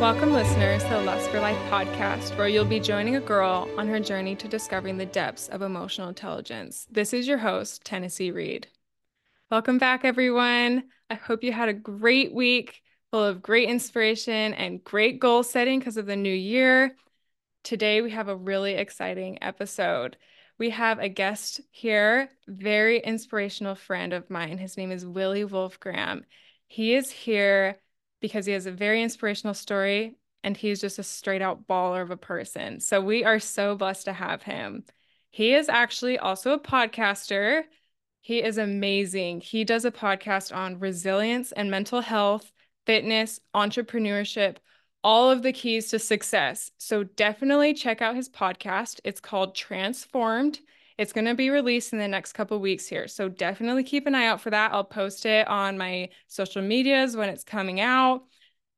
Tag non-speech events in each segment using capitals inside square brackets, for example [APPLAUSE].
Welcome, listeners, to the Lust for Life podcast, where you'll be joining a girl on her journey to discovering the depths of emotional intelligence. This is your host, Tennessee Reed. Welcome back, everyone. I hope you had a great week full of great inspiration and great goal setting because of the new year. Today, we have a really exciting episode. We have a guest here, very inspirational friend of mine. His name is Willie Wolfgramm. He is here because he has a very inspirational story and he's just a straight out baller of a person. So we are so blessed to have him. He is actually also a podcaster. He is amazing. He does a podcast on resilience and mental health, fitness, entrepreneurship, all of the keys to success. So definitely check out his podcast. It's called Transformed. It's going to be released in the next couple weeks here. So definitely keep an eye out for that. I'll post it on my social medias when it's coming out,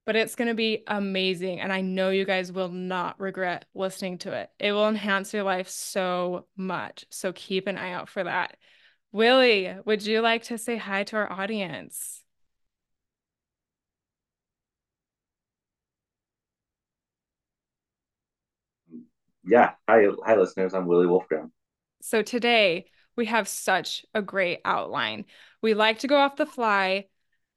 but it's going to be amazing. And I know you guys will not regret listening to it. It will enhance your life so much. So keep an eye out for that. Willie, would you like to say hi to our audience? Yeah. Hi, hi, listeners. I'm Willie Wolfgramm. So today we have such a great outline. We like to go off the fly.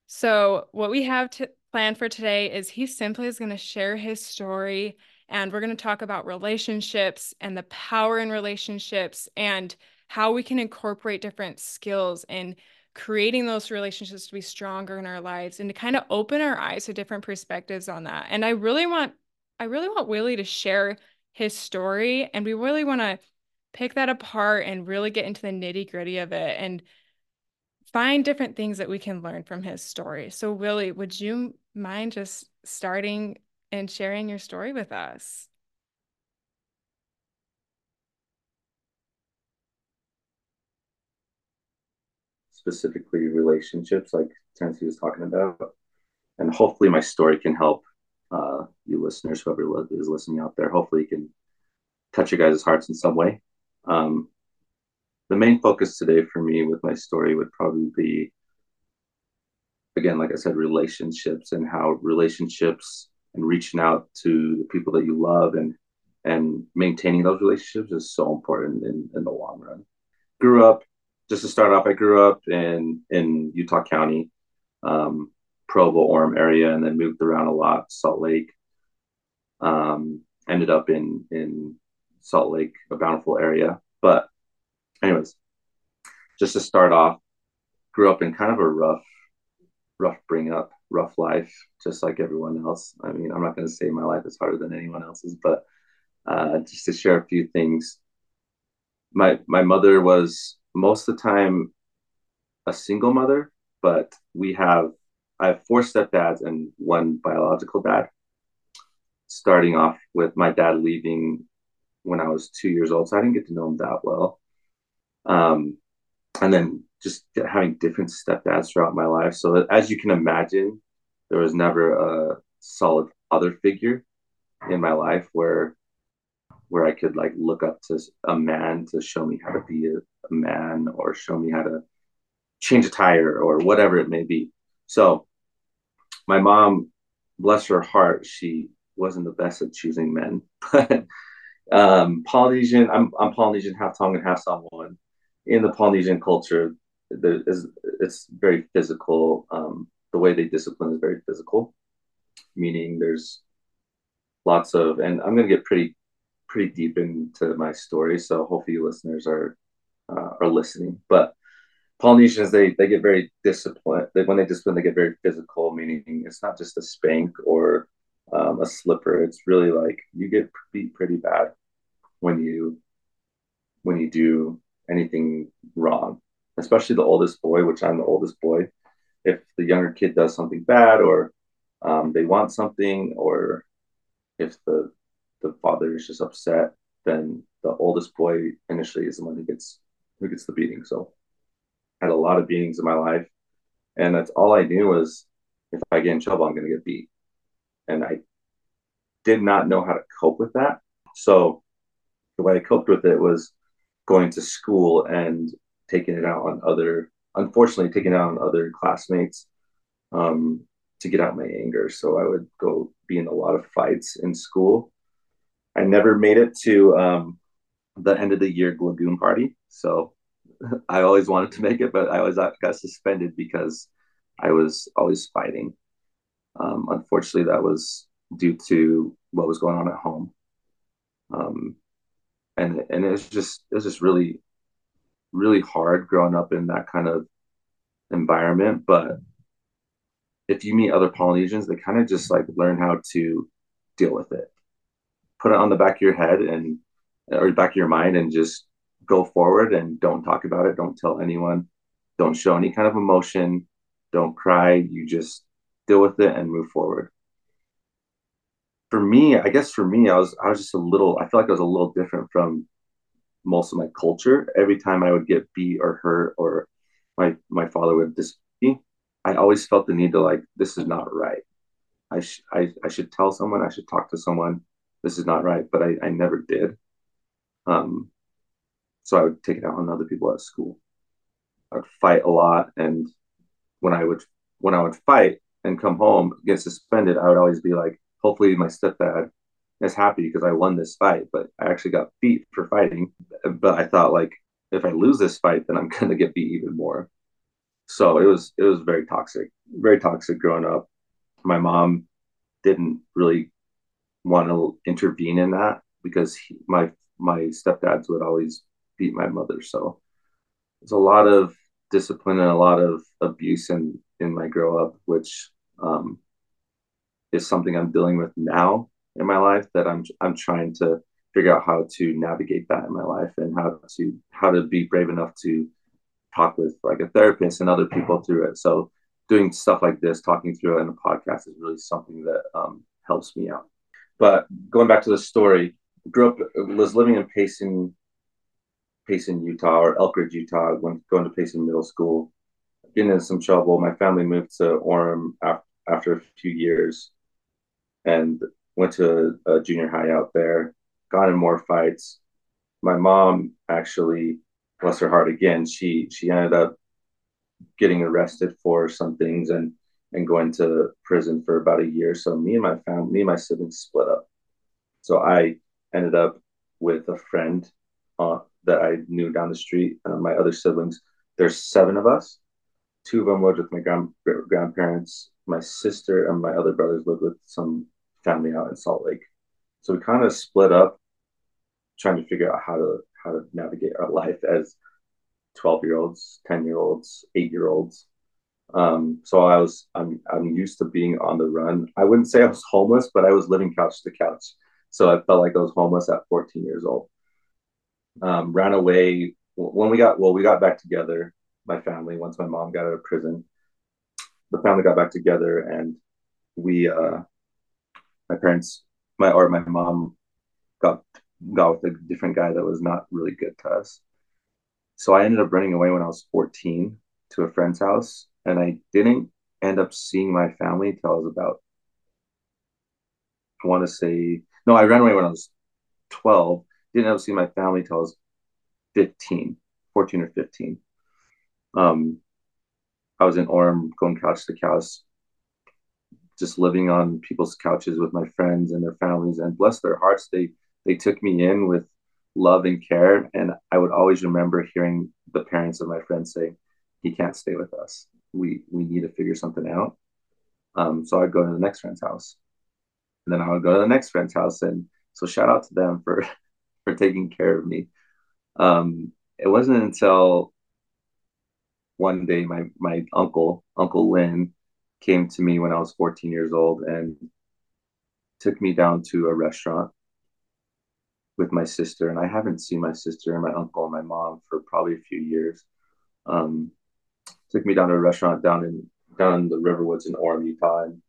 So what we have to plan for today is he simply is going to share his story and we're going to talk about relationships and the power in relationships and how we can incorporate different skills in creating those relationships to be stronger in our lives and to kind of open our eyes to different perspectives on that. And I really want I really want Willie to share his story and we really want to pick that apart and really get into the nitty gritty of it and find different things that we can learn from his story. So, Willie, would you mind just starting and sharing your story with us? Specifically, relationships, like Tennessee was talking about. And hopefully, my story can help uh, you listeners, whoever is listening out there. Hopefully, you can touch your guys' hearts in some way. Um, the main focus today for me with my story would probably be, again, like I said, relationships and how relationships and reaching out to the people that you love and and maintaining those relationships is so important in, in the long run. Grew up, just to start off, I grew up in in Utah County, um, Provo, Orem area, and then moved around a lot, Salt Lake. Um, ended up in in Salt Lake, a Bountiful area. But, anyways, just to start off, grew up in kind of a rough, rough bring up, rough life, just like everyone else. I mean, I'm not going to say my life is harder than anyone else's, but uh, just to share a few things. My my mother was most of the time a single mother, but we have I have four stepdads and one biological dad. Starting off with my dad leaving when I was two years old, so I didn't get to know him that well. Um, and then just having different stepdads throughout my life. So as you can imagine, there was never a solid other figure in my life where where I could like look up to a man to show me how to be a, a man or show me how to change a tire or whatever it may be. So my mom, bless her heart, she wasn't the best at choosing men, [LAUGHS] but um, Polynesian. I'm I'm Polynesian, half Tongan, half Samoan. In the Polynesian culture, there is it's very physical. Um, the way they discipline is very physical, meaning there's lots of, and I'm going to get pretty pretty deep into my story, so hopefully you listeners are uh, are listening. But Polynesians, they they get very disciplined. They, when they discipline, they get very physical, meaning it's not just a spank or um, a slipper. It's really like you get beat pretty bad when you when you do anything wrong. Especially the oldest boy, which I'm the oldest boy. If the younger kid does something bad, or um, they want something, or if the the father is just upset, then the oldest boy initially is the one who gets who gets the beating. So I had a lot of beatings in my life, and that's all I knew was if I get in trouble, I'm going to get beat and I did not know how to cope with that. So the way I coped with it was going to school and taking it out on other, unfortunately, taking it out on other classmates um, to get out my anger. So I would go be in a lot of fights in school. I never made it to um, the end of the year Lagoon party. So [LAUGHS] I always wanted to make it, but I always got suspended because I was always fighting. Um, unfortunately, that was due to what was going on at home. Um, and and it was just it was just really really hard growing up in that kind of environment. But if you meet other Polynesians, they kind of just like learn how to deal with it, put it on the back of your head and or back of your mind, and just go forward and don't talk about it. Don't tell anyone. Don't show any kind of emotion. Don't cry. You just deal with it and move forward. For me, I guess for me, I was I was just a little. I feel like I was a little different from most of my culture. Every time I would get beat or hurt, or my my father would dis me, I always felt the need to like, this is not right. I sh- I I should tell someone. I should talk to someone. This is not right. But I I never did. Um, so I would take it out on other people at school. I would fight a lot, and when I would when I would fight and come home get suspended, I would always be like, hopefully my stepdad is happy because I won this fight, but I actually got beat for fighting. But I thought like if I lose this fight, then I'm [LAUGHS] gonna get beat even more. So it was it was very toxic, very toxic growing up. My mom didn't really want to intervene in that because he, my my stepdads would always beat my mother. So there's a lot of discipline and a lot of abuse in in my grow up, which um, is something I'm dealing with now in my life that I'm I'm trying to figure out how to navigate that in my life and how to how to be brave enough to talk with like a therapist and other people through it. So doing stuff like this, talking through it in a podcast is really something that um, helps me out. But going back to the story, grew up was living in Payson, Payson, Utah, or Elk Ridge, Utah. When going to Payson Middle School, getting in some trouble. My family moved to Orem after, after a few years, and went to a, a junior high out there. Got in more fights. My mom actually, bless her heart, again, she she ended up getting arrested for some things and and going to prison for about a year. So me and my family, me and my siblings split up. So I ended up with a friend uh, that I knew down the street. Uh, my other siblings, there's seven of us. Two of them lived with my grand- grandparents. My sister and my other brothers lived with some family out in Salt Lake. So we kind of split up, trying to figure out how to how to navigate our life as twelve year olds, ten year olds, eight year olds. Um, so I was I'm I'm used to being on the run. I wouldn't say I was homeless, but I was living couch to couch. So I felt like I was homeless at 14 years old. Um, ran away when we got well, we got back together. My family once my mom got out of prison, the family got back together and we uh, my parents, my or my mom got got with a different guy that was not really good to us. So I ended up running away when I was 14 to a friend's house, and I didn't end up seeing my family until I was about I want to say no, I ran away when I was 12. Didn't end up seeing my family until I was 15, 14 or 15. Um, I was in Orem going couch to couch, just living on people's couches with my friends and their families. And bless their hearts they they took me in with love and care. And i would always remember hearing the parents of my friends say he can't stay with us. We we need to figure something out. Um, so i'd go to the next friend's house. And then i would go to the next friend's house. And so shout out to them for [LAUGHS] for taking care of me. Um, it wasn't until one day my my uncle uncle Lynn came to me when I was 14 years old and took me down to a restaurant with my sister. And I haven't seen my sister and my uncle and my mom for probably a few years. Um, took me down to a restaurant down in down in the Riverwoods in Orem, Utah. And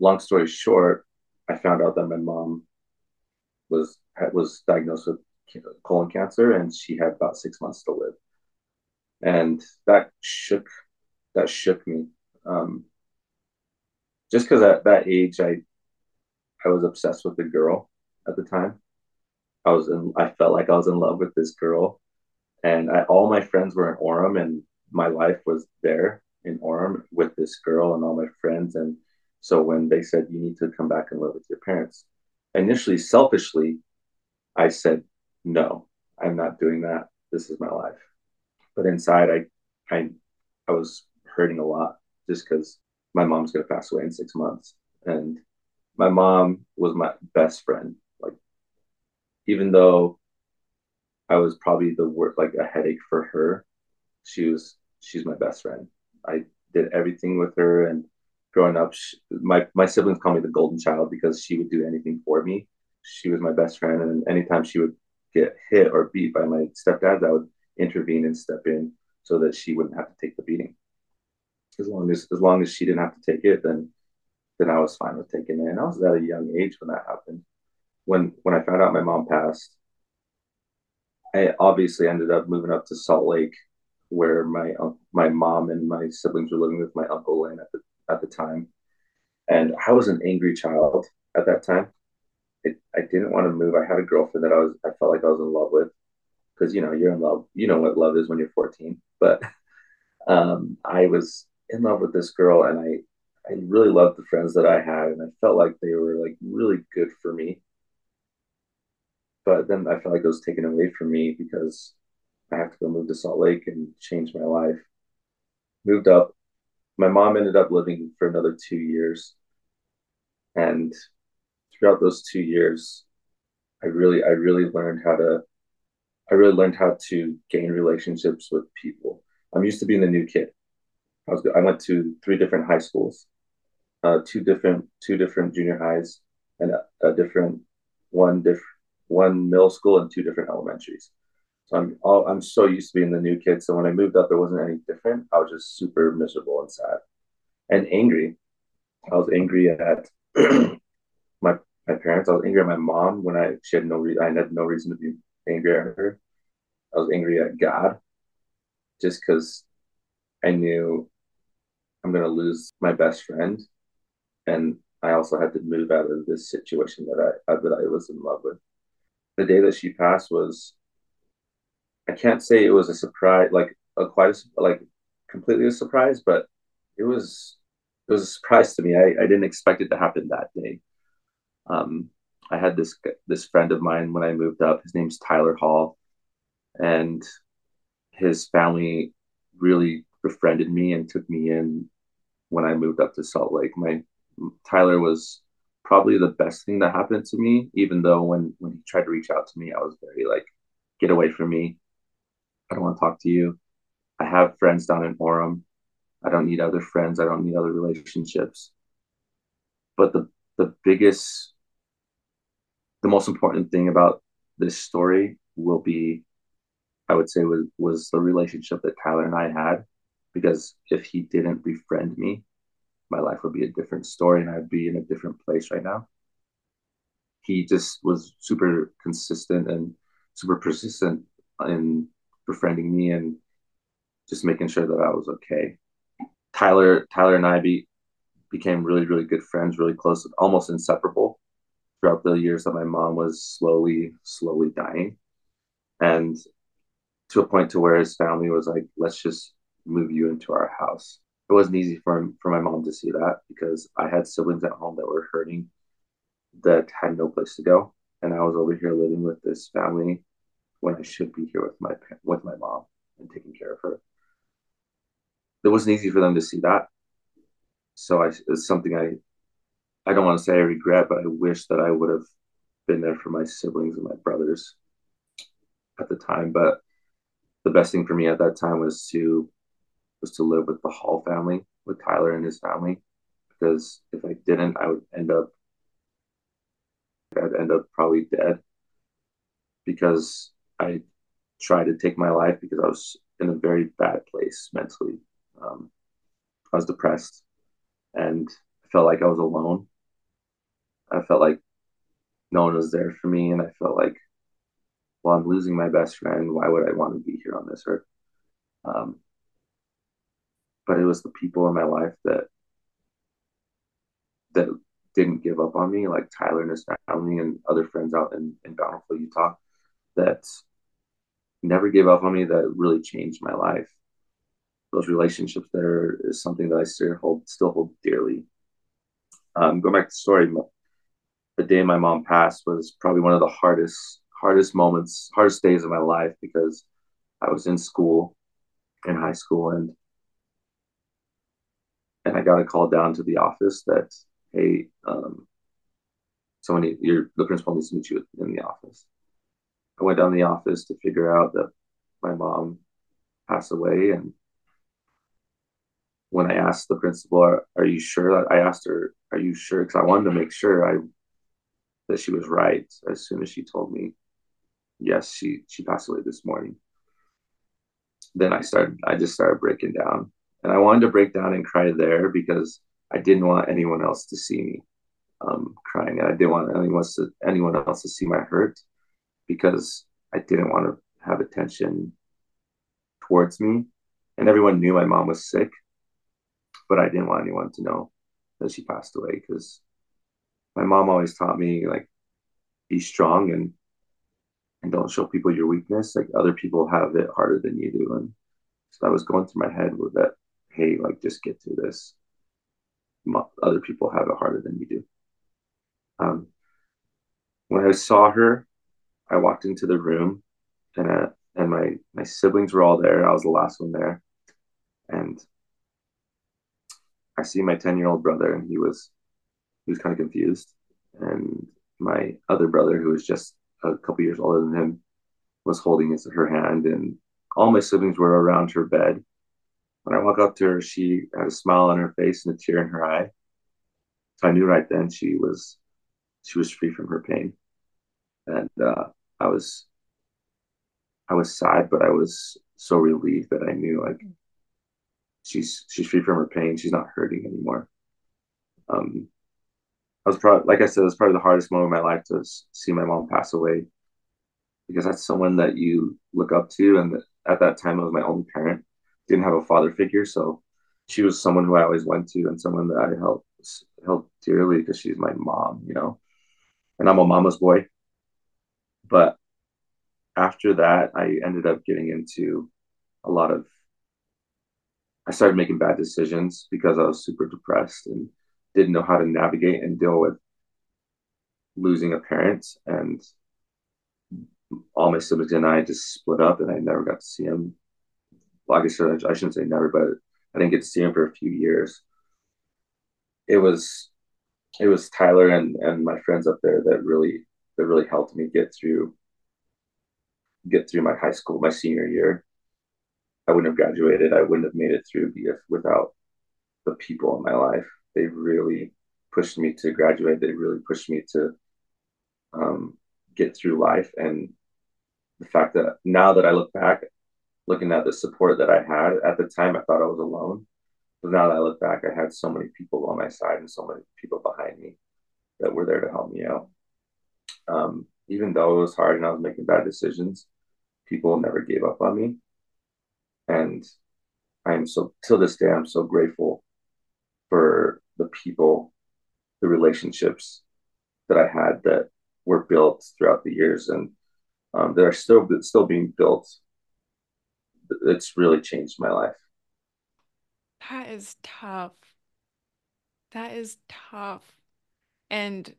long story short, I found out that my mom was was diagnosed with colon cancer and she had about six months to live. And that shook that shook me. Um, just because at that age, I I was obsessed with the girl at the time. I was in, I felt like I was in love with this girl, and I, all my friends were in Orem, and my life was there in Orem with this girl and all my friends. And so when they said, you need to come back and live with your parents, initially, selfishly, I said, no, I'm not doing that. This is my life. But inside, I, I, I was hurting a lot just because my mom's to pass away in six months. And my mom was my best friend. Like, even though I was probably the worst, like a headache for her, she was, she's my best friend. I did everything with her. And growing up, she, my, my siblings call me the golden child because she would do anything for me. She was my best friend. And anytime she would get hit or beat by my stepdad, I would intervene and step in so that she wouldn't have to take the beating. As long as as long as she didn't have to take it, then then I was fine with taking it. And I was at a young age when that happened. When when I found out my mom passed, I obviously ended up moving up to Salt Lake, where my my mom and my siblings were living with my uncle Lynn at the at the time. And I was an angry child at that time. It, I didn't want to move. I had a girlfriend that I was I felt like I was in love with because you know you're in love. You know what love is when you're 14. But um, I was in love with this girl, and I I really loved the friends that I had, and I felt like they were like really good for me. But then I felt like it was taken away from me because I have to go move to Salt Lake and change my life. Moved up. My mom ended up living for another two years, and throughout those two years, I really I really learned how to I really learned how to gain relationships with people. I'm used to being the new kid. I was I went to three different high schools, uh, two different two different junior highs, and a, a different one different one middle school and two different elementaries. So I'm all I'm so used to being the new kid. So when I moved up, it wasn't any different. I was just super miserable and sad and angry. I was angry at [CLEARS THROAT] my my parents. I was angry at my mom when I she had no reason. I had no reason to be angry at her. I was angry at God just because I knew I'm going to lose my best friend. And I also had to move out of this situation that I that I was in love with. The day that she passed was, I can't say it was a surprise, like a quite a, like completely a surprise, but it was it was a surprise to me. I, I didn't expect it to happen that day. Um, I had this this friend of mine when I moved up. His name's Tyler Hall, and his family really befriended me and took me in when I moved up to Salt Lake. My Tyler was probably the best thing that happened to me, even though when when he tried to reach out to me, I was very like, get away from me. I don't want to talk to you. I have friends down in Orem. I don't need other friends. I don't need other relationships. But the the biggest the most important thing about this story will be I would say was was the relationship that Tyler and I had because if he didn't befriend me, my life would be a different story and I'd be in a different place right now. He just was super consistent and super persistent in befriending me and just making sure that I was okay. Tyler Tyler and I be, became really really good friends, really close, almost inseparable throughout the years that my mom was slowly slowly dying. And to a point to where his family was like, let's just move you into our house. It wasn't easy for him, for my mom to see that because I had siblings at home that were hurting that had no place to go. And I was over here living with this family when I should be here with my with my mom and taking care of her. It wasn't easy for them to see that. So I, it's something I I don't want to say I regret, but I wish that I would have been there for my siblings and my brothers at the time. But the best thing for me at that time was to was to live with the Hall family, with Tyler and his family, because if I didn't, I would end up I'd end up probably dead because I tried to take my life because I was in a very bad place mentally. Um, I was depressed and felt like I was alone. I felt like no one was there for me, and I felt like well, I'm losing my best friend. Why would I want to be here on this earth? Um, but it was the people in my life that that didn't give up on me, like Tyler and his family and other friends out in, in Bountiful, Utah, that never gave up on me. That really changed my life. those relationships there is something that I still hold still hold dearly. Um, going back to the story, the day my mom passed was probably one of the hardest hardest moments, hardest days of my life because I was in school, in high school, and and I got a call down to the office that hey, um, someone your the principal needs to meet you in the office. I went down to the office to figure out that my mom passed away, and when I asked the principal, "Are, are you sure?" That I asked her, "Are you sure?" Because I wanted to make sure I that she was right. As soon as she told me, "Yes, she she passed away this morning," then I started. I just started breaking down, and I wanted to break down and cry there because I didn't want anyone else to see me um, crying, and I didn't want anyone else to anyone else to see my hurt because I didn't want to have attention towards me, and everyone knew my mom was sick, but I didn't want anyone to know that she passed away because my mom always taught me like be strong and and don't show people your weakness. Like other people have it harder than you do, and so that was going through my head with that. Hey, like just get through this. Other people have it harder than you do. Um, when I saw her, I walked into the room, and uh, and my my siblings were all there. I was the last one there, and I see my ten year old brother, and he was he was kind of confused, and my other brother, who was just a couple years older than him, was holding his, her hand, and all my siblings were around her bed. When I walked up to her, she had a smile on her face and a tear in her eye. So I knew right then she was she was free from her pain, and uh, I was I was sad, but I was so relieved that I knew like she's she's free from her pain. She's not hurting anymore. Um, I was probably like I said, it was probably the hardest moment of my life to see my mom pass away because that's someone that you look up to, and at that time, it was my only parent. Didn't have a father figure, so she was someone who I always went to, and someone that I held held dearly because she's my mom, you know. And I'm a mama's boy, but after that, I ended up getting into a lot of. I started making bad decisions because I was super depressed and didn't know how to navigate and deal with losing a parent. And all my siblings and I just split up, and I never got to see him. Like I said, I shouldn't say never, but I didn't get to see him for a few years. It was, it was Tyler and and my friends up there that really that really helped me get through get through my high school, my senior year. I wouldn't have graduated. I wouldn't have made it through BF without the people in my life. They really pushed me to graduate. They really pushed me to um, get through life. And the fact that now that I look back, looking at the support that I had at the time, I thought I was alone. But now that I look back, I had so many people on my side and so many people behind me that were there to help me out. Um, even though it was hard and I was making bad decisions, people never gave up on me. And I am so, till this day, I'm so grateful for the people, the relationships that I had that were built throughout the years and um, that are still still being built. It's really changed my life. That is tough. That is tough. And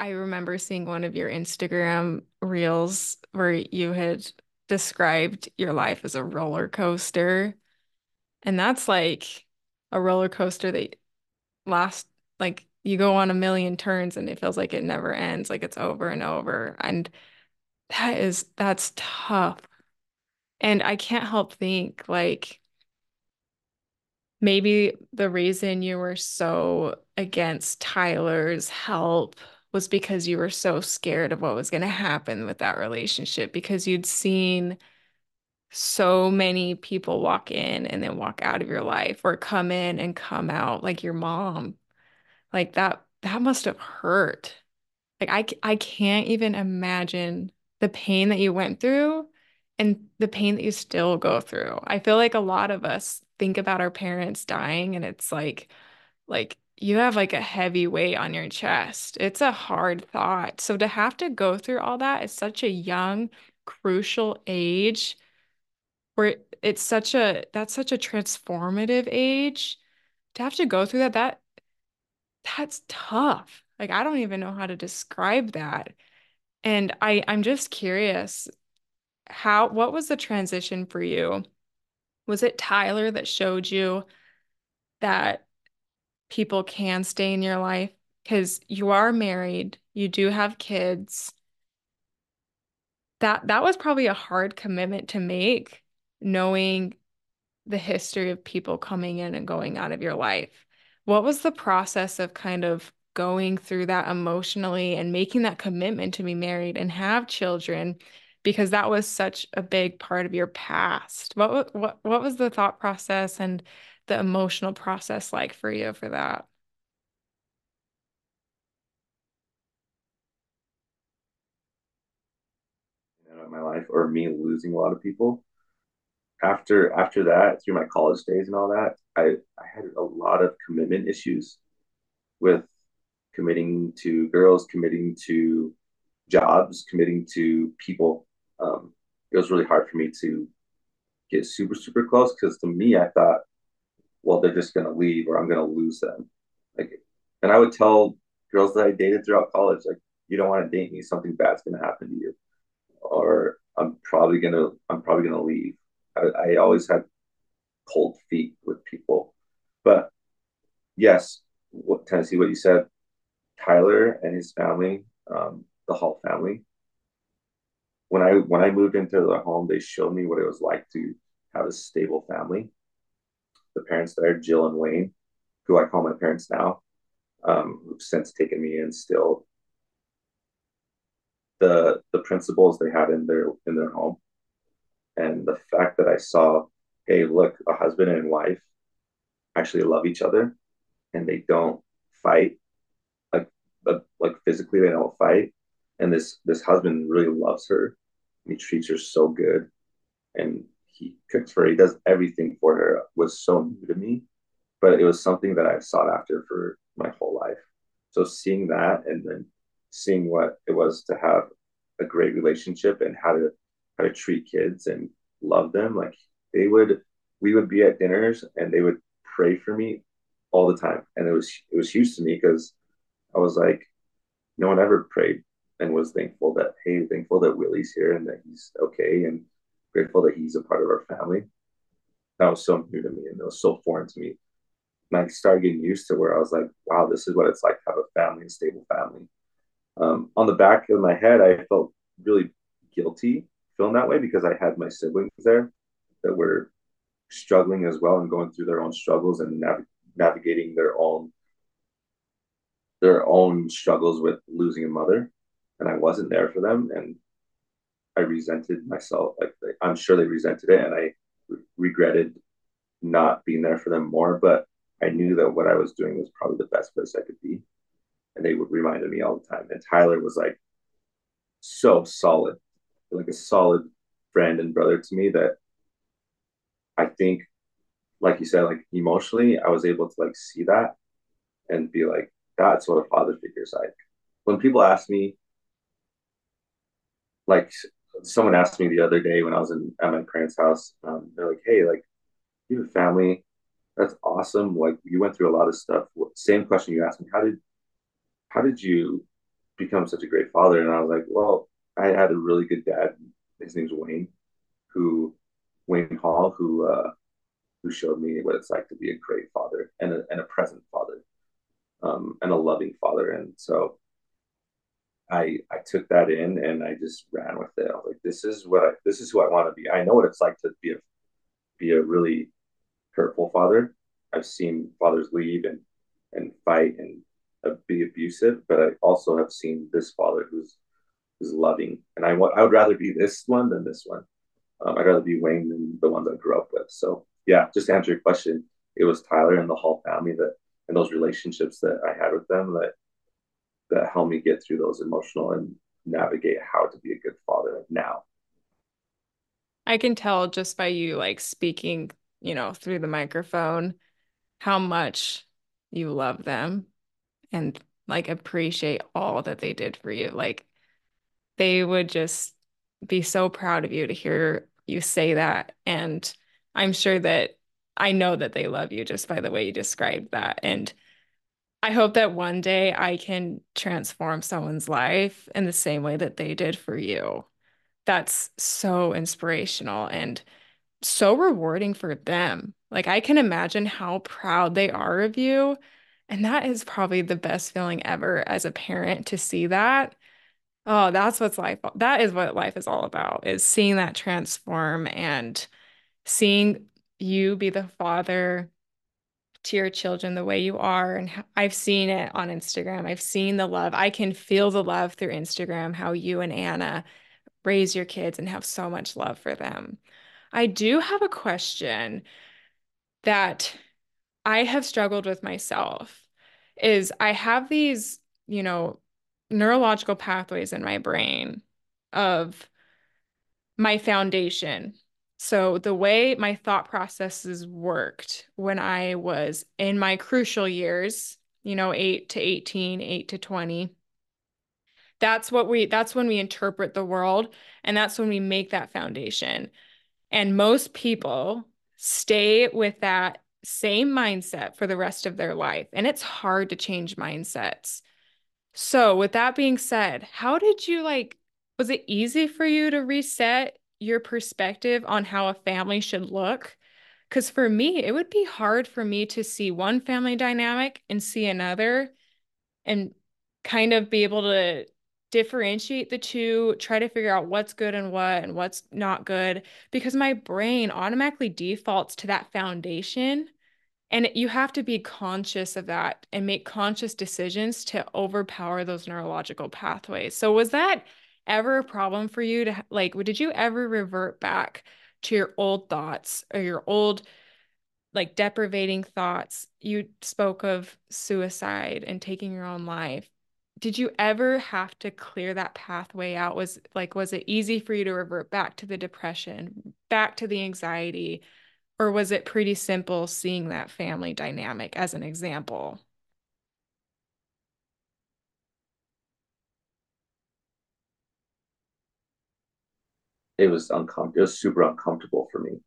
I remember seeing one of your Instagram reels where you had described your life as a roller coaster. And that's like a roller coaster that lasts like you go on a million turns and it feels like it never ends, like it's over and over. And that is that's tough. And I can't help think like maybe the reason you were so against Tyler's help was because you were so scared of what was going to happen with that relationship because you'd seen so many people walk in and then walk out of your life or come in and come out like your mom. Like that that must have hurt. Like i i can't even imagine the pain that you went through and the pain that you still go through. I feel like a lot of us think about our parents dying and it's like like you have like a heavy weight on your chest. It's a hard thought. So to have to go through all that at such a young crucial age where it's such a that's such a transformative age to have to go through that that that's tough. Like I don't even know how to describe that. And I I'm just curious how what was the transition for you? Was it Tyler that showed you that people can stay in your life? Because you are married, you do have kids. That that was probably a hard commitment to make, knowing the history of people coming in and going out of your life. What was the process of kind of going through that emotionally and making that commitment to be married and have children? Because that was such a big part of your past. What what what was the thought process and the emotional process like for you for that? my life or me losing a lot of people after after that through my college days and all that i i had a lot of commitment issues with committing to girls committing to jobs committing to people. Um, it was really hard for me to get super super close because to me i thought well they're just going to leave or i'm going to lose them. Like and i would tell girls that i dated throughout college like you don't want to date me something bad's going to happen to you or i'm probably going to i'm probably going to leave I, always had cold feet with people. But yes, what Tennessee, what you said, Tyler and his family, um, the Hall family. When I when I moved into their home, they showed me what it was like to have a stable family. The parents there, Jill and Wayne, who I call my parents now, um, who've since taken me in still. The the principles they had in their in their home and the fact that I saw, hey, look, a husband and wife actually love each other and they don't fight like uh, like physically they don't fight. And this this husband really loves her he treats her so good and he cooks for her. He does everything for her. Was so new to me but it was something that i've sought after for my whole life. So seeing that and then seeing what it was to have a great relationship and how to how to treat kids and love them. Like they would, we would be at dinners and they would pray for me all the time, and it was it was huge to me because I was like, no one ever prayed and was thankful that hey, thankful that Willie's here and that he's okay, and grateful that he's a part of our family. That was so new to me and it was so foreign to me. And I started getting used to where I was like, wow, this is what it's like to have a family, a stable family. Um, on the back of my head, I felt really guilty feeling that way because I had my siblings there that were struggling as well and going through their own struggles and nav- navigating their own their own struggles with losing a mother. And I wasn't there for them and I resented myself like I'm sure they resented it and I re- regretted not being there for them more but I knew that what I was doing was probably the best place I could be. And they would remind me all the time. And Tyler was like so solid like a solid friend and brother to me that I think, like you said, like emotionally, I was able to like see that and be like, that's what a father figure is like. When people ask me, like someone asked me the other day when I was in at my parents' house, um, they're like, "Hey, like you have a family, that's awesome. Like you went through a lot of stuff. Same question you asked me. How did how did you become such a great father?" And I was like, "Well, I had a really good dad. His name's Wayne, who Wayne Hall, who uh, who showed me what it's like to be a great father and a, and a present father, um, and a loving father. And so I I took that in and I just ran with it. I was like, this is what I, this is who I want to be. I know what it's like to be a be a really hurtful father. I've seen fathers leave and and fight and be abusive, but I also have seen this father who's is loving. And I want I would rather be this one than this one. Um, I'd rather be Wayne than the ones I grew up with. So yeah, just to answer your question, it was Tyler and the Hall family that and those relationships that I had with them that that helped me get through those emotional and navigate how to be a good father now. I can tell just by you like speaking, you know, through the microphone how much you love them and like appreciate all that they did for you. Like they would just be so proud of you to hear you say that. And I'm sure that I know that they love you just by the way you described that. And I hope that one day I can transform someone's life in the same way that they did for you. That's so inspirational and so rewarding for them. Like, I can imagine how proud they are of you. And that is probably the best feeling ever as a parent to see that. Oh, that's what's life. That is what life is all about, is seeing that transform and seeing you be the father to your children the way you are. And I've seen it on Instagram. I've seen the love. I can feel the love through Instagram, how you and Anna raise your kids and have so much love for them. I do have a question that I have struggled with myself is I have these, you know, neurological pathways in my brain of my foundation. So the way my thought processes worked when I was in my crucial years, you know, 8 to 18, 8 to 20, that's what we that's when we interpret the world and that's when we make that foundation. And most people stay with that same mindset for the rest of their life. And it's hard to change mindsets. So, with that being said, how did you like, was it easy for you to reset your perspective on how a family should look? Because for me, it would be hard for me to see one family dynamic and see another and kind of be able to differentiate the two, try to figure out what's good and what and what's not good because my brain automatically defaults to that foundation. And you have to be conscious of that and make conscious decisions to overpower those neurological pathways. So, was that ever a problem for you to like, did you ever revert back to your old thoughts or your old like deprivating thoughts? You spoke of suicide and taking your own life did you ever have to clear that pathway out was like was it easy for you to revert back to the depression back to the anxiety or was it pretty simple seeing that family dynamic as an example it was uncomfortable it was super uncomfortable for me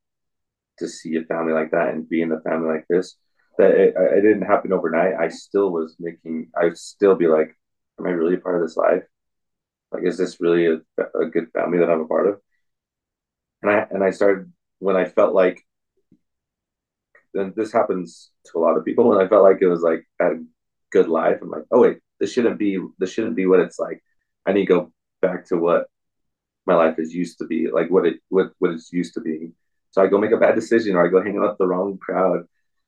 to see a family like that and be in a family like this that it, it didn't happen overnight i still was making i would still be like am I really part of this life? Like, is this really a, a good family that I'm a part of? And I and I started when I felt like, and this happens to a lot of people. [LAUGHS] And I felt like it was like had a good life, I'm like, oh wait, this shouldn't be. This shouldn't be what it's like. I need to go back to what my life is used to be, like what it what what it's used to being. So I go make a bad decision, or I go hang out with the wrong crowd,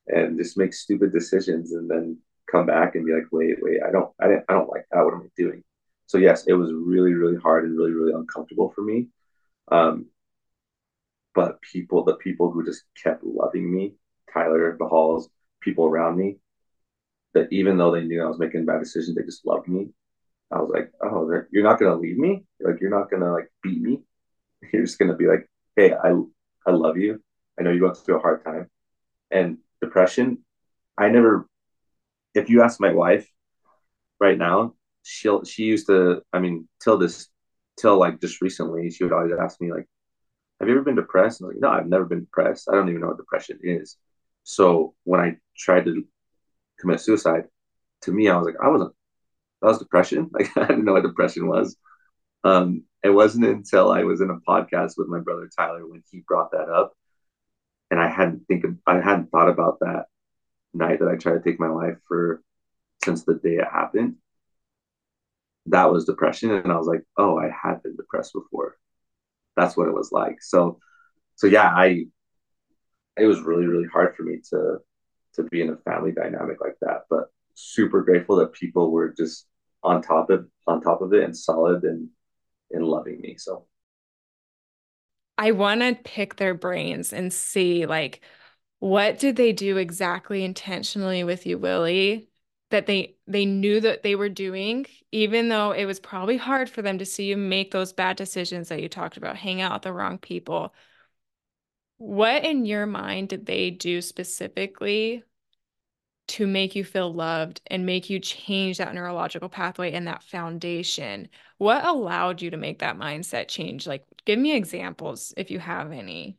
and just make stupid decisions, and then come back and be like, wait, wait, I don't, I didn't, I don't like that. What am I doing? So yes, it was really, really hard and really, really uncomfortable for me. Um, but people, the people who just kept loving me, Tyler, the Halls, people around me, that even though they knew I was making bad decisions, they just loved me. I was like, oh, you're not gonna leave me. Like you're not gonna like beat me. [LAUGHS] You're just gonna be like, hey, I, I love you. I know you went through a hard time, and depression. I never if you ask my wife right now, she'll she used to. I mean, till this, till like just recently, she would always ask me like, "Have you ever been depressed?" I'm like, "No, I've never been depressed. I don't even know what depression is." So when I tried to commit suicide, to me, I was like, I wasn't. That was depression. [LAUGHS] Like I didn't know what depression was. Um, it wasn't until I was in a podcast with my brother Tyler when he brought that up, and I hadn't think of, I hadn't thought about that night that I tried to take my life for since the day it happened, that was depression. And I was like, oh, I had been depressed before. That's what it was like. So, so yeah, I, it was really, really hard for me to, to be in a family dynamic like that, but super grateful that people were just on top of, on top of it and solid and, and loving me. So I want to pick their brains and see like, what did they do exactly intentionally with you, Willie, that they they knew that they were doing, even though it was probably hard for them to see you make those bad decisions that you talked about, hang out with the wrong people. What in your mind did they do specifically to make you feel loved and make you change that neurological pathway and that foundation. What allowed you to make that mindset change? Like, give me examples if you have any.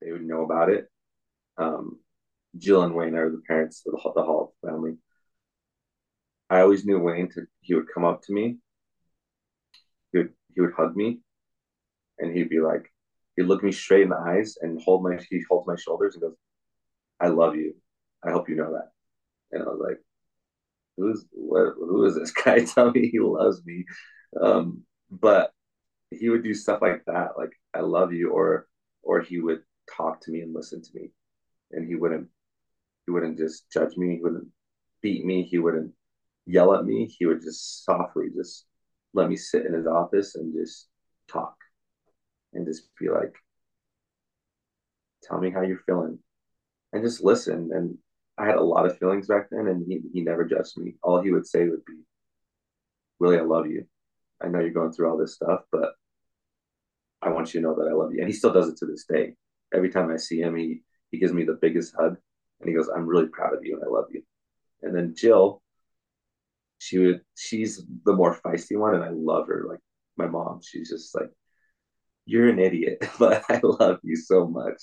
They would know about it. Um, Jill and Wayne are the parents of the, the Hall family. I always knew Wayne to he would come up to me. He would he would hug me and he'd be like, he'd look me straight in the eyes and hold my he holds my shoulders and goes, I love you. I hope you know that. And I was like, Who's what who is this [LAUGHS] guy? Tell me he loves me. Um, but he would do stuff like that, like I love you, or or he would talk to me and listen to me. And he wouldn't he wouldn't just judge me, he wouldn't beat me, he wouldn't yell at me. He would just softly just let me sit in his office and just talk and just be like, tell me how you're feeling and just listen. And I had a lot of feelings back then and he, he never judged me. All he would say would be, Willie, I love you. I know you're going through all this stuff, but I want you to know that I love you. And he still does it to this day. Every time I see him, he, he gives me the biggest hug and he goes, I'm really proud of you and I love you. And then Jill, she would she's the more feisty one and I love her. Like my mom, she's just like, You're an idiot, [LAUGHS] but I love you so much.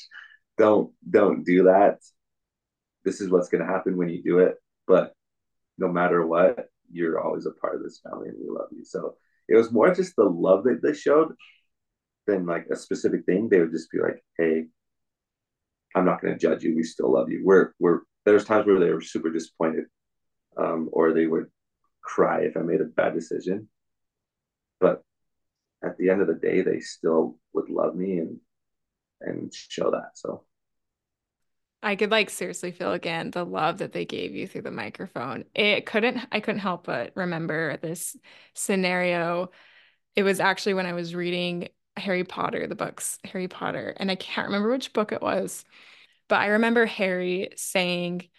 Don't don't do that. This is what's gonna happen when you do it. But no matter what, you're always a part of this family and we love you. So it was more just the love that they showed than like a specific thing. They would just be like, Hey, I'm not gonna judge you. We still love you. We're we're there's times where they were super disappointed. Um, or they would cry if I made a bad decision. But at the end of the day, they still would love me and and show that. So I could like seriously feel again the love that they gave you through the microphone. It couldn't I couldn't help but remember this scenario. It was actually when I was reading Harry Potter, the books Harry Potter, and I can't remember which book it was, but I remember Harry saying,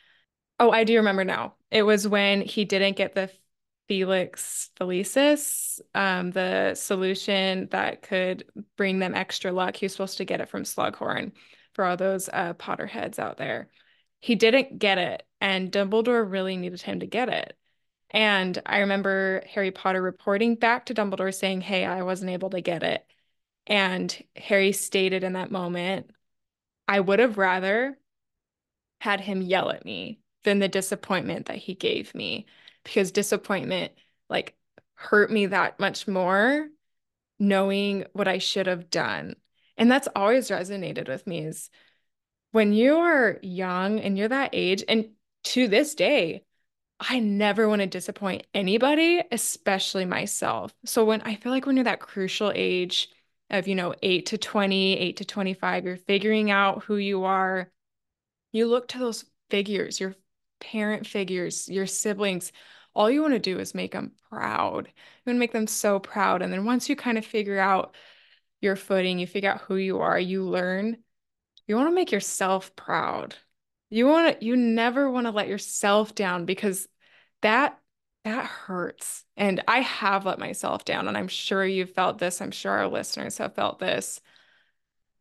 "Oh, I do remember now. It was when he didn't get the Felix Felicis, um, the solution that could bring them extra luck. He was supposed to get it from Slughorn for all those uh, Potterheads out there. He didn't get it, and Dumbledore really needed him to get it. And I remember Harry Potter reporting back to Dumbledore saying, Hey, I wasn't able to get it. And Harry stated in that moment, I would have rather had him yell at me than the disappointment that he gave me because disappointment like hurt me that much more knowing what I should have done. And that's always resonated with me is when you are young and you're that age and to this day I never want to disappoint anybody, especially myself. So when I feel like when you're that crucial age of, you know, 8 to 20, 8 to 25, you're figuring out who you are. You look to those figures, your parent figures, your siblings, all you want to do is make them proud. You want to make them so proud. And then once you kind of figure out your footing, you figure out who you are, you learn, you want to make yourself proud. You want to, you never want to let yourself down because that that hurts. And I have let myself down. And I'm sure you've felt this. I'm sure our listeners have felt this.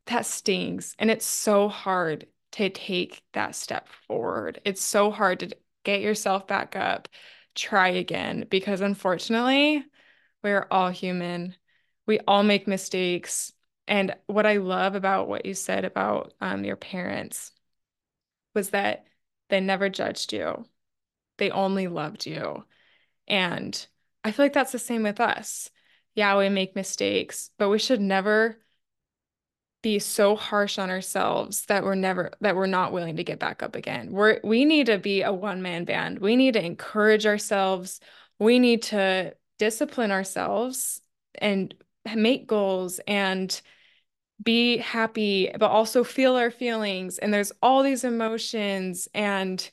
That stings. And it's so hard to take that step forward. It's so hard to get yourself back up, try again, because unfortunately, we're all human. We all make mistakes. And what I love about what you said about um, your parents was that they never judged you, they only loved you. And I feel like that's the same with us. Yeah, we make mistakes, but we should never be so harsh on ourselves that we're never that we're not willing to get back up again. We're we need to be a one-man band. We need to encourage ourselves. We need to discipline ourselves and make goals and be happy but also feel our feelings and there's all these emotions and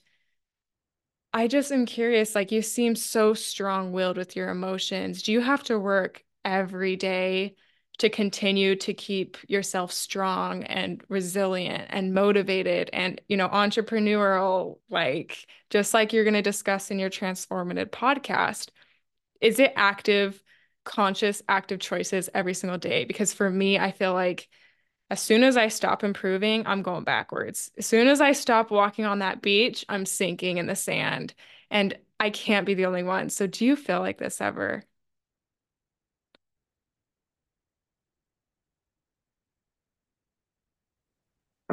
I just am curious like you seem so strong-willed with your emotions. Do you have to work every day to continue to keep yourself strong and resilient and motivated and you know entrepreneurial like just like you're going to discuss in your transformative podcast is it active conscious active choices every single day because for me i feel like As soon as I stop improving, I'm going backwards. As soon as I stop walking on that beach, I'm sinking in the sand. And I can't be the only one. So, do you feel like this ever?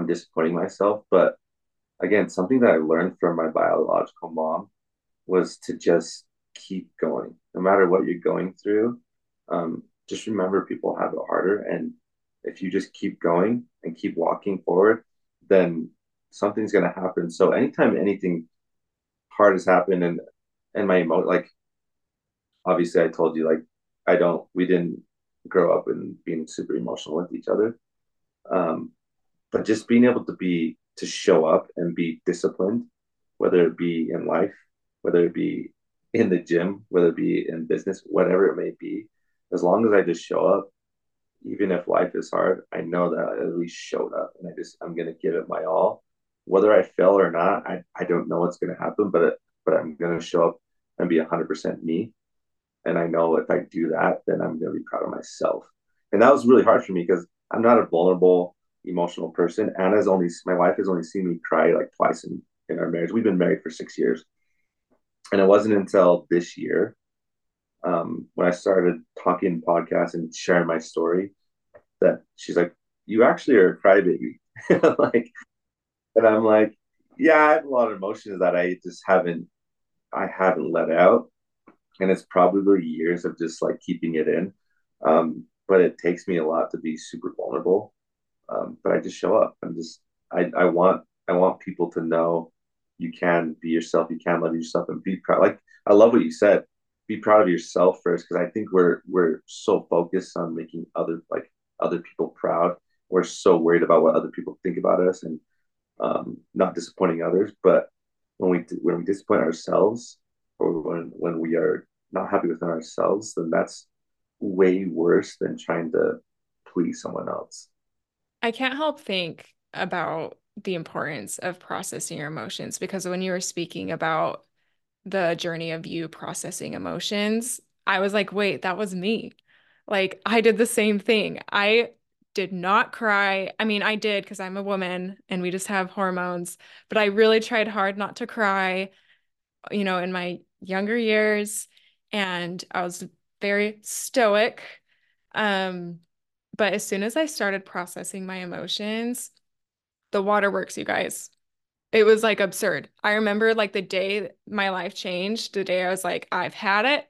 Disappointing myself. But again, something that I learned from my biological mom was to just keep going, no matter what you're going through. Um, just remember people have it harder. And if you just keep going and keep walking forward, then something's going to happen. So anytime anything hard has happened and, and my emo, like, obviously I told you, like, I don't, we didn't grow up and being super emotional with each other. Um, but just being able to be, to show up and be disciplined, whether it be in life, whether it be in the gym, whether it be in business, whatever it may be, as long as I just show up, even if life is hard, I know that I at least showed up and I just I'm gonna give it my all. Whether I fail or not, I, I don't know what's gonna happen, but but I'm gonna show up and be hundred percent me. And I know if I do that, then I'm gonna be proud of myself. And that was really hard for me because I'm not a vulnerable, emotional person. Anna's only my wife has only seen me cry like twice in, in our marriage. We've been married for six years. And it wasn't until this year um, when I started talking podcasts and sharing my story, that she's like, "You actually are a crybaby," [LAUGHS] like, and I'm like, "Yeah, I have a lot of emotions that I just haven't, I haven't let out, and it's probably years of just like keeping it in, um, but it takes me a lot to be super vulnerable, um, but I just show up. I'm just, I, I want, I want people to know." You can be yourself. You can love yourself and be proud. Like I love what you said be proud of yourself first because I think we're we're so focused on making other like other people proud. We're so worried about what other people think about us and um, not disappointing others. But when we when we disappoint ourselves or when when we are not happy within ourselves, then that's way worse than trying to please someone else. I can't help think about the importance of processing your emotions because when you were speaking about the journey of you processing emotions, I was like, wait, that was me. Like, I did the same thing. I did not cry. I mean, I did because I'm a woman and we just have hormones, but I really tried hard not to cry, you know, in my younger years. And I was very stoic. Um, but as soon as I started processing my emotions, the waterworks, you guys. It was like absurd. I remember like the day my life changed, the day I was like, I've had it.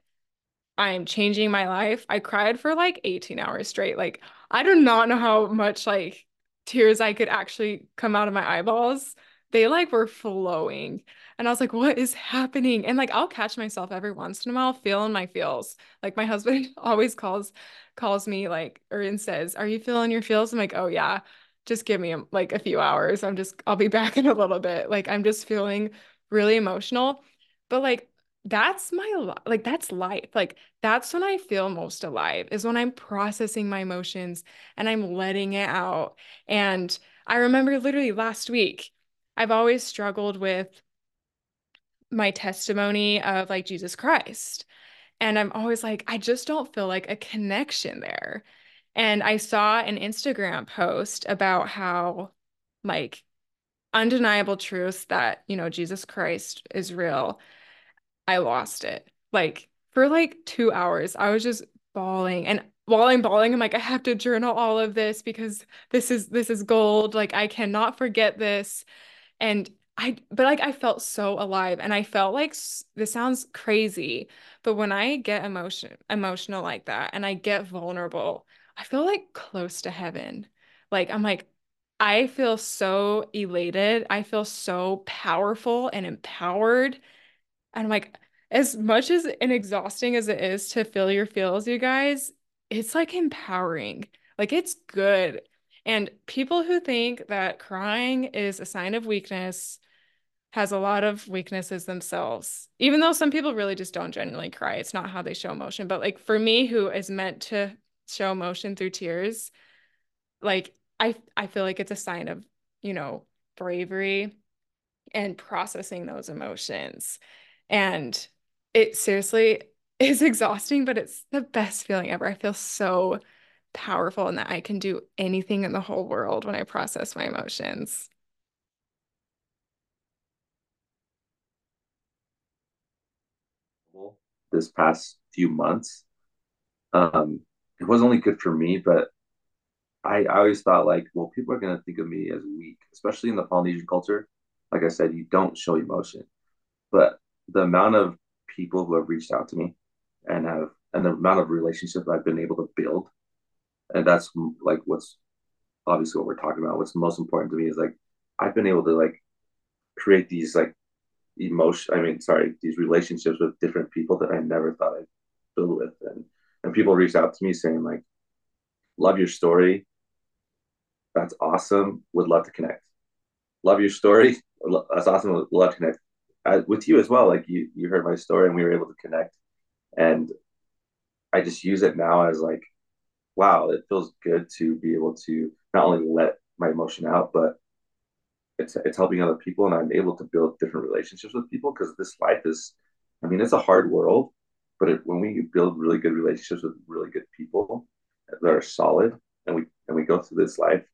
I'm changing my life. I cried for like 18 hours straight. Like, I do not know how much like tears I could actually come out of my eyeballs. They like were flowing. And I was like, what is happening? And like I'll catch myself every once in a while feeling my feels. Like my [LAUGHS] husband always calls calls me like or and says, Are you feeling your feels? I'm like, oh yeah just give me like a few hours. I'm just, I'll be [LAUGHS] back in a little bit. Like, I'm just feeling really emotional. But like, that's my like that's life like that's when i feel most alive is when i'm processing my emotions and i'm letting it out and i remember literally last week i've always struggled with my testimony of like jesus christ and i'm always like i just don't feel like a connection there and I saw an Instagram post about how, like, undeniable truths that, you know, Jesus Christ is real. I lost it. Like, for like two hours, I was just bawling. And while I'm bawling, I'm like, I have to journal all of this because this is this is gold. Like, I cannot forget this. And I, but like I felt so alive and I felt like this sounds crazy, but when I get emotion emotional like that and I get vulnerable, I feel like close to heaven. Like I'm like I feel so elated. I feel so powerful and empowered. And I'm like as much as and exhausting as it is to feel your feels, you guys, it's like empowering. Like it's good. And people who think that crying is a sign of weakness has a lot of weaknesses themselves. Even though some people really just don't genuinely cry, it's not how they show emotion. But like for me, who is meant to show emotion through tears like i i feel like it's a sign of you know bravery and processing those emotions and it seriously [LAUGHS] is exhausting but it's the best feeling ever i feel so powerful and that I can do anything in the whole world when I process my emotions. This past few months, um, it was only good for me, but I, I always thought like, well, people are gonna think of me as weak, especially in the Polynesian culture. Like I said, you don't show emotion, but the amount of people who have reached out to me and have and the amount of relationships I've been able to build, and that's like what's obviously what we're talking about. What's most important to me is like I've been able to like create these like emotion. I mean, sorry, these relationships with different people that I never thought I'd build with, and and people reached out to me saying like, "Love your story. That's awesome. Would love to connect. Love your story. [LAUGHS] That's awesome. Would love to connect." I, with you as well. Like you, you heard my story and we were able to connect. And I just use it now as like, wow, it feels good to be able to not only let my emotion out, but it's it's helping other people and I'm able to build different relationships with people because this life is, I mean, it's a hard world, but it, when we build really good relationships with really good people that are solid and we and we go through this life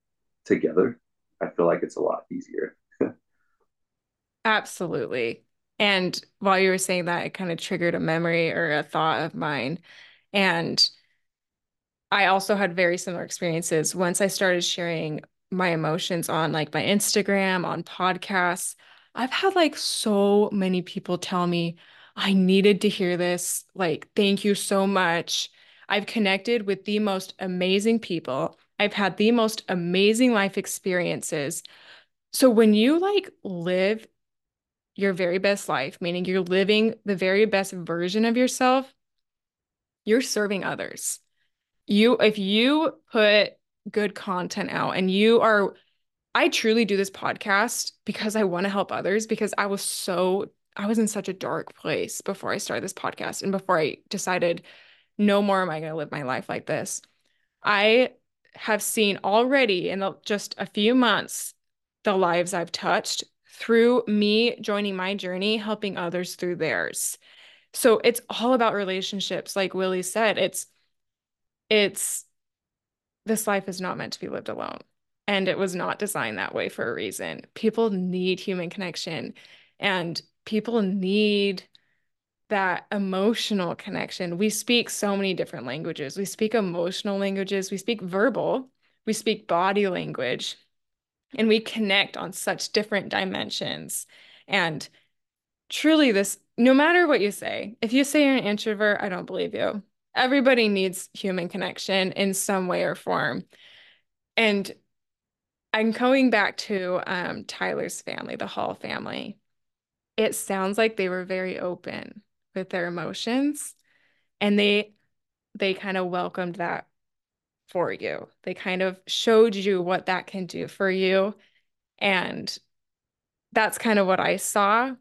together, I feel like it's a lot easier. Absolutely. And while you were saying that, it kind of triggered a memory or a thought of mine. And I also had very similar experiences. Once I started sharing my emotions on like my Instagram, on podcasts, I've had like so many people tell me, I needed to hear this. Like, thank you so much. I've connected with the most amazing people. I've had the most amazing life experiences. So when you like live your very best life, meaning you're living the very best version of yourself, you're serving others. You, if you put good content out and you are, I truly do this podcast because I want to help others because I was so, I was in such a dark place before I started this podcast and before I decided no more am I going to live my life like this. I have seen already in just a few months the lives I've touched through me joining my journey, helping others through theirs. So it's all about relationships. Like Willie said, it's, it's, this life is not meant to be lived alone. And it was not designed that way for a reason. People need human connection and people need that emotional connection. We speak so many different languages. We speak emotional languages, we speak verbal, we speak body language and we connect on such different dimensions. And truly, this no matter what you say, if you say you're an introvert, I don't believe you. Everybody needs human connection in some way or form. And I'm going back to um, Tyler's family, the Hall family. It sounds like they were very open with their emotions and they they kind of welcomed that for you. They kind of showed you what that can do for you. And that's kind of what I saw.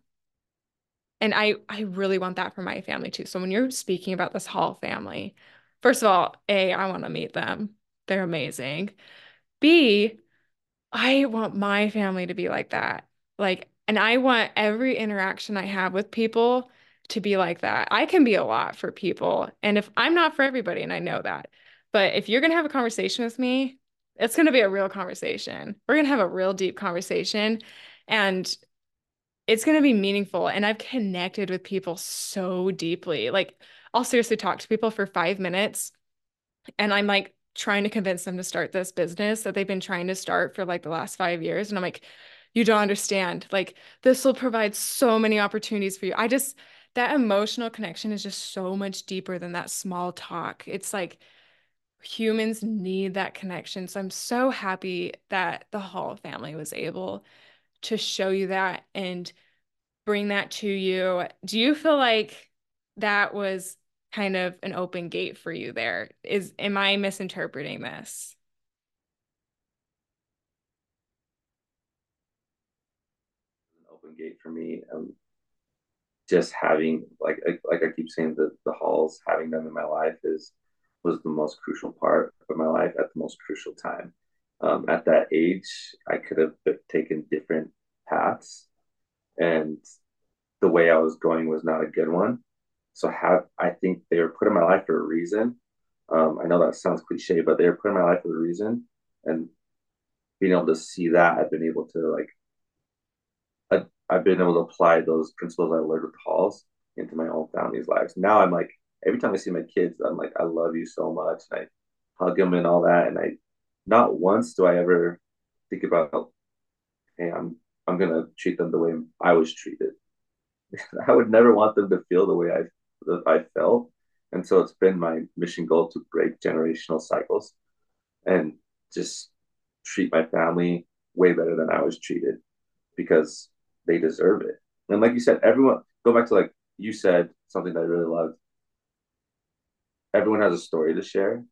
And I I really want that for my family too. So when you're speaking about this Hall family, first of all, A, I want to meet them. They're amazing. B, I want my family to be like that. Like, and I want every interaction I have with people to be like that. I can be a lot for people. And if I'm not for everybody, and I know that, but if you're going to have a conversation with me, it's going to be a real conversation. We're going to have a real deep conversation and it's going to be meaningful. And I've connected with people so deeply. Like, I'll seriously talk to people for five minutes and I'm like trying to convince them to start this business that they've been trying to start for like the last five years. And I'm like, you don't understand. Like, this will provide so many opportunities for you. I just, that emotional connection is just so much deeper than that small talk. It's like, humans need that connection. So I'm so happy that the Hall family was able to show you that and bring that to you. Do you feel like that was kind of an open gate for you there? Is am I misinterpreting this? An open gate for me. Um, just having like like I keep saying the the Halls having them in my life is was the most crucial part of my life at the most crucial time. Um, at that age, I could have taken different paths, and the way I was going was not a good one. So have I think they were put in my life for a reason. Um, I know that sounds cliche, but they were put in my life for a reason. And being able to see that, I've been able to like, I, I've been able to apply those principles I learned with Halls into my own family's lives. Now I'm like, every time I see my kids, I'm like, I love you so much. And I hug them and all that. And I, not once do I ever think about, hey, I'm, I'm to treat them the way I was treated. [LAUGHS] I would never want them to feel the way I, that I felt. And so it's been my mission goal to break generational cycles and just treat my family way better than I was treated because they deserve it. And like you said, everyone go back to like you said something that I really loved. Everyone has a story to share,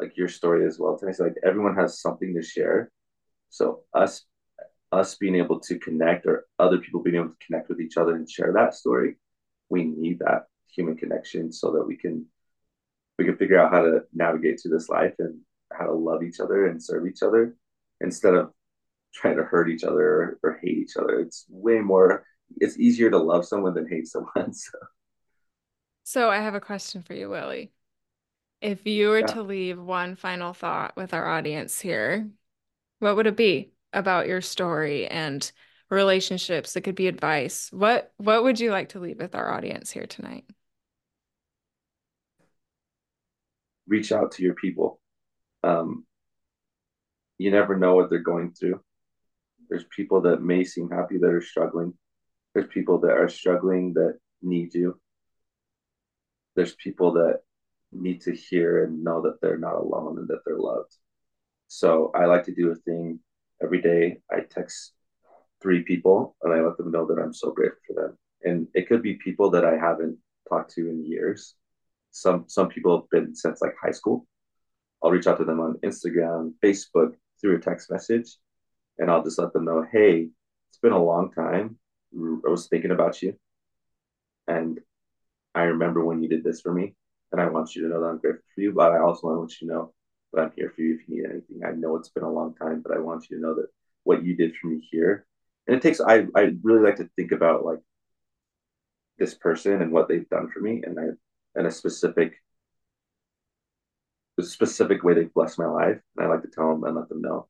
like your story as well. Today, so like everyone has something to share. So us, us being able to connect, or other people being able to connect with each other and share that story, we need that human connection so that we can we can figure out how to navigate through this life and how to love each other and serve each other instead of trying to hurt each other or, or hate each other. It's way more it's easier to love someone than hate someone. [LAUGHS] So. so I have a question for you, Willie. If you were yeah. to leave one final thought with our audience here, what would it be about your story and relationships? It could be advice. What what would you like to leave with our audience here tonight? Reach out to your people. Um, you never know what they're going through. There's people that may seem happy that are struggling. There's people that are struggling that need you. There's people that need to hear and know that they're not alone and that they're loved. So I like to do a thing every day. I text three people and I let them know that I'm so grateful for them. And it could be people that I haven't talked to in years. Some some people have been since like high school. I'll reach out to them on Instagram, Facebook, through a text message, and I'll just let them know, hey, it's been a long time. I was thinking about you. And I remember when you did this for me. And I want you to know that I'm grateful for you, but I also want to let you know that I'm here for you if you need anything. I know it's been a long time, but I want you to know that what you did for me here. And it takes I I really like to think about like this person and what they've done for me and I and a specific a specific way they've blessed my life. And I like to tell them and let them know,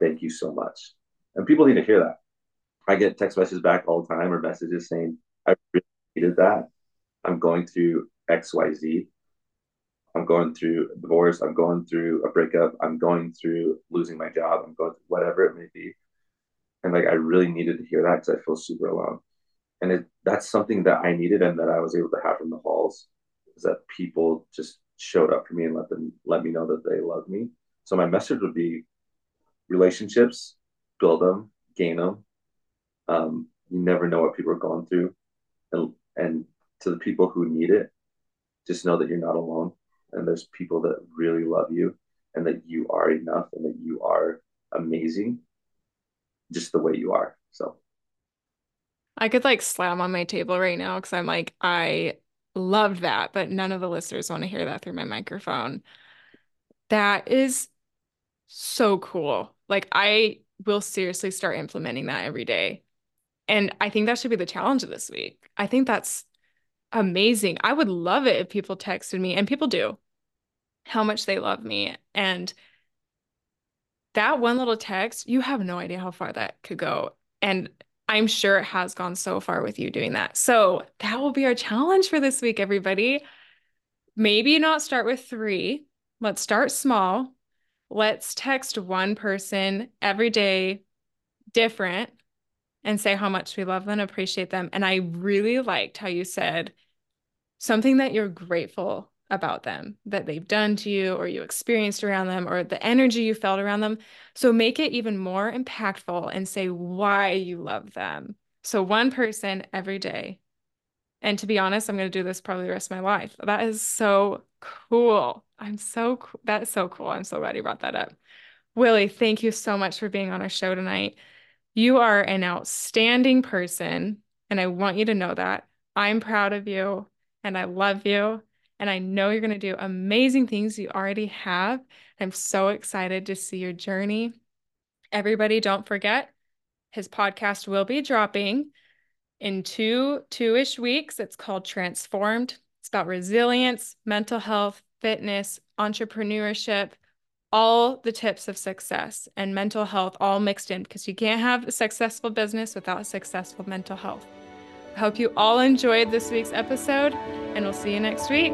thank you so much. And people need to hear that. I get text messages back all the time or messages saying, I really needed that. I'm going through XYZ. I'm going through a divorce. I'm going through a breakup. I'm going through losing my job. I'm going through whatever it may be. And like, I really needed to hear that because I feel super alone. And it, that's something that I needed and that I was able to have from the Halls is that people just showed up for me and let them let me know that they love me. So my message would be relationships, build them, gain them, um, you never know what people are going through, and and to the people who need it, just know that you're not alone, and there's people that really love you, and that you are enough, and that you are amazing, just the way you are. So. I could like slam on my table right now because I'm like, I loved that, but none of the listeners want to hear that through my microphone. That is so cool. Like, I will seriously start implementing that every day. And I think that should be the challenge of this week. I think that's amazing. I would love it if people texted me, and people do, how much they love me. And that one little text, you have no idea how far that could go. And I'm sure it has gone so far with you doing that. So that will be our challenge for this week, everybody. Maybe not start with three. Let's start small. Let's text one person every day, different, and say how much we love them, appreciate them. And I really liked how you said something that you're grateful about them, that they've done to you, or you experienced around them, or the energy you felt around them. So make it even more impactful and say why you love them. So one person every day. And to be honest, I'm going to do this probably the rest of my life. That is so cool. I'm so cool. That is so cool. I'm so glad you brought that up. Willie, thank you so much for being on our show tonight. You are an outstanding person, and I want you to know that. I'm proud of you, and I love you, and I know you're going to do amazing things you already have. I'm so excited to see your journey. Everybody, don't forget his podcast will be dropping in two two-ish weeks. It's called Transformed. It's about resilience, mental health, fitness, entrepreneurship, all the tips of success and mental health all mixed in because you can't have a successful business without successful mental health. Hope you all enjoyed this week's episode, and we'll see you next week.